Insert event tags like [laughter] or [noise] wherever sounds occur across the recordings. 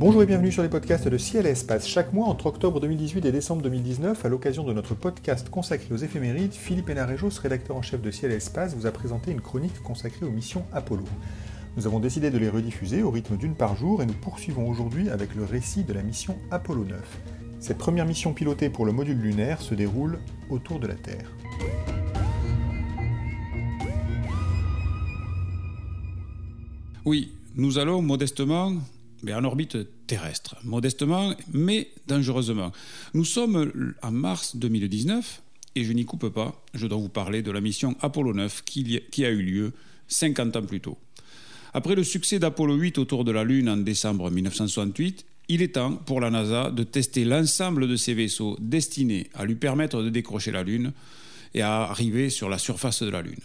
Bonjour et bienvenue sur les podcasts de Ciel et Espace. Chaque mois, entre octobre 2018 et décembre 2019, à l'occasion de notre podcast consacré aux éphémérides, Philippe Hénarejos, rédacteur en chef de Ciel et Espace, vous a présenté une chronique consacrée aux missions Apollo. Nous avons décidé de les rediffuser au rythme d'une par jour et nous poursuivons aujourd'hui avec le récit de la mission Apollo 9. Cette première mission pilotée pour le module lunaire se déroule autour de la Terre. Oui, nous allons modestement mais en orbite terrestre. Modestement, mais dangereusement. Nous sommes en mars 2019 et je n'y coupe pas. Je dois vous parler de la mission Apollo 9 qui, qui a eu lieu 50 ans plus tôt. Après le succès d'Apollo 8 autour de la Lune en décembre 1968, il est temps pour la NASA de tester l'ensemble de ces vaisseaux destinés à lui permettre de décrocher la Lune et à arriver sur la surface de la Lune.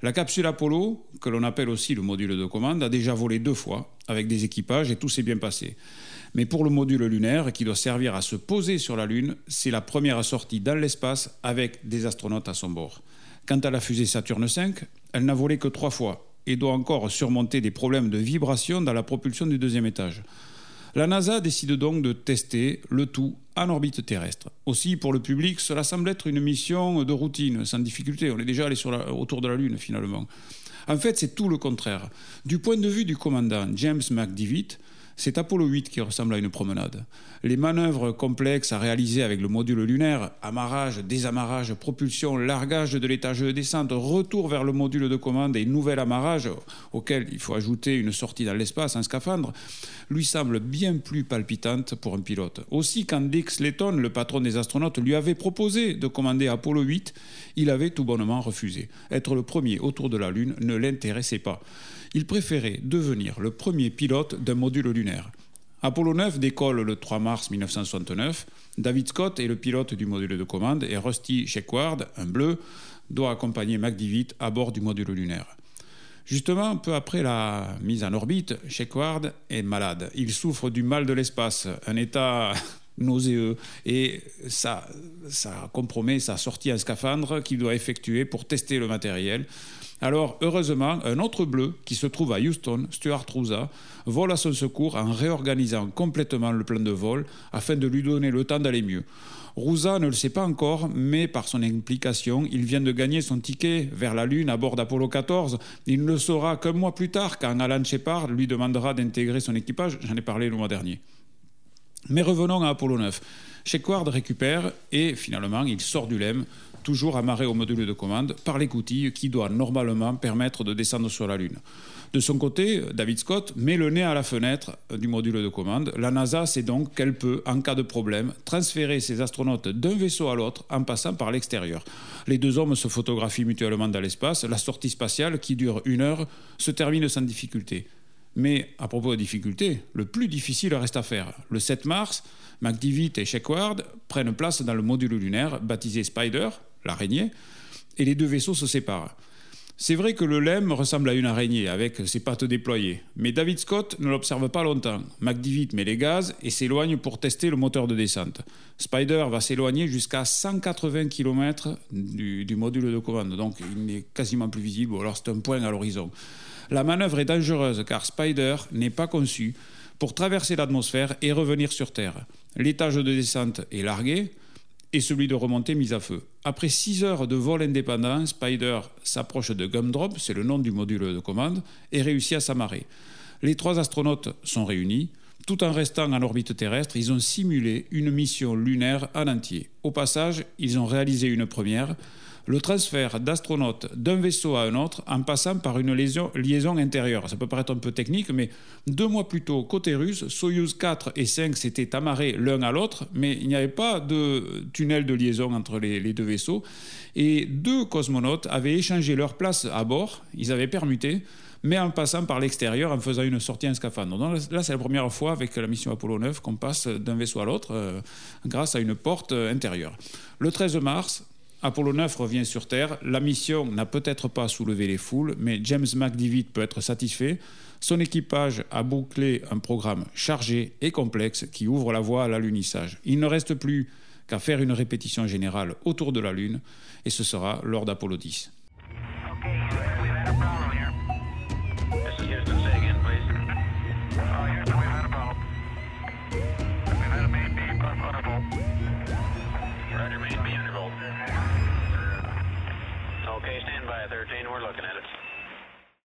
La capsule Apollo, que l'on appelle aussi le module de commande, a déjà volé deux fois avec des équipages et tout s'est bien passé. Mais pour le module lunaire, qui doit servir à se poser sur la Lune, c'est la première sortie dans l'espace avec des astronautes à son bord. Quant à la fusée Saturne V, elle n'a volé que trois fois et doit encore surmonter des problèmes de vibration dans la propulsion du deuxième étage. La NASA décide donc de tester le tout en orbite terrestre. Aussi, pour le public, cela semble être une mission de routine, sans difficulté. On est déjà allé sur autour de la Lune, finalement. En fait, c'est tout le contraire. Du point de vue du commandant James McDivitt, c'est Apollo 8 qui ressemble à une promenade. Les manœuvres complexes à réaliser avec le module lunaire, amarrage, désamarrage, propulsion, largage de l'étage de descente, retour vers le module de commande et nouvel amarrage, auquel il faut ajouter une sortie dans l'espace en scaphandre, lui semblent bien plus palpitantes pour un pilote. Aussi, quand Dick Slayton, le patron des astronautes, lui avait proposé de commander Apollo 8, il avait tout bonnement refusé. Être le premier autour de la Lune ne l'intéressait pas il préférait devenir le premier pilote d'un module lunaire. Apollo 9 décolle le 3 mars 1969. David Scott est le pilote du module de commande et Rusty Shepard, un bleu, doit accompagner McDivitt à bord du module lunaire. Justement, peu après la mise en orbite, Shepard est malade. Il souffre du mal de l'espace, un état [laughs] nauséeux, et ça, ça compromet sa sortie en scaphandre qu'il doit effectuer pour tester le matériel. Alors, heureusement, un autre bleu qui se trouve à Houston, Stuart Rouza, vole à son secours en réorganisant complètement le plan de vol afin de lui donner le temps d'aller mieux. Rouza ne le sait pas encore, mais par son implication, il vient de gagner son ticket vers la Lune à bord d'Apollo 14. Il ne le saura qu'un mois plus tard, quand Alan Shepard lui demandera d'intégrer son équipage. J'en ai parlé le mois dernier. Mais revenons à Apollo 9. Shepard récupère et finalement il sort du LEM toujours amarré au module de commande par l'écoutille qui doit normalement permettre de descendre sur la Lune. De son côté, David Scott met le nez à la fenêtre du module de commande. La NASA sait donc qu'elle peut, en cas de problème, transférer ses astronautes d'un vaisseau à l'autre en passant par l'extérieur. Les deux hommes se photographient mutuellement dans l'espace. La sortie spatiale, qui dure une heure, se termine sans difficulté. Mais à propos de difficultés, le plus difficile reste à faire. Le 7 mars, McDivitt et Shepard prennent place dans le module lunaire baptisé Spider, l'araignée, et les deux vaisseaux se séparent. C'est vrai que le LEM ressemble à une araignée avec ses pattes déployées, mais David Scott ne l'observe pas longtemps. McDivitt met les gaz et s'éloigne pour tester le moteur de descente. Spider va s'éloigner jusqu'à 180 km du, du, module de commande, donc il n'est quasiment plus visible, ou alors c'est un point à l'horizon. La manœuvre est dangereuse car Spider n'est pas conçu pour traverser l'atmosphère et revenir sur Terre. L'étage de descente est largué, et celui de remontée mis à feu. Après 6 heures de vol indépendant, Spider s'approche de Gumdrop, c'est le nom du module de commande, et réussit à s'amarrer. Les trois astronautes sont réunis. Tout en restant en orbite terrestre, ils ont simulé une mission lunaire en entier. Au passage, ils ont réalisé une première, le transfert d'astronautes d'un vaisseau à un autre en passant par une liaison, intérieure. Ça peut paraître un peu technique, mais deux mois plus tôt, côté russe, Soyuz 4 et 5 s'étaient amarrés l'un à l'autre, mais il n'y avait pas de tunnel de liaison entre les, deux vaisseaux. Et deux cosmonautes avaient échangé leur place à bord, ils avaient permuté mais en passant par l'extérieur, en faisant une sortie en scaphandre. Là, c'est la première fois avec la mission Apollo 9 qu'on passe d'un vaisseau à l'autre euh, grâce à une porte euh, intérieure. Le 13 mars, Apollo 9 revient sur Terre. La mission n'a peut-être pas soulevé les foules, mais James McDivitt peut être satisfait. Son équipage a bouclé un programme chargé et complexe qui ouvre la voie à l'alunissage. Il ne reste plus qu'à faire une répétition générale autour de la Lune, et ce sera lors d'Apollo 10. Okay, by 13. We're looking at it.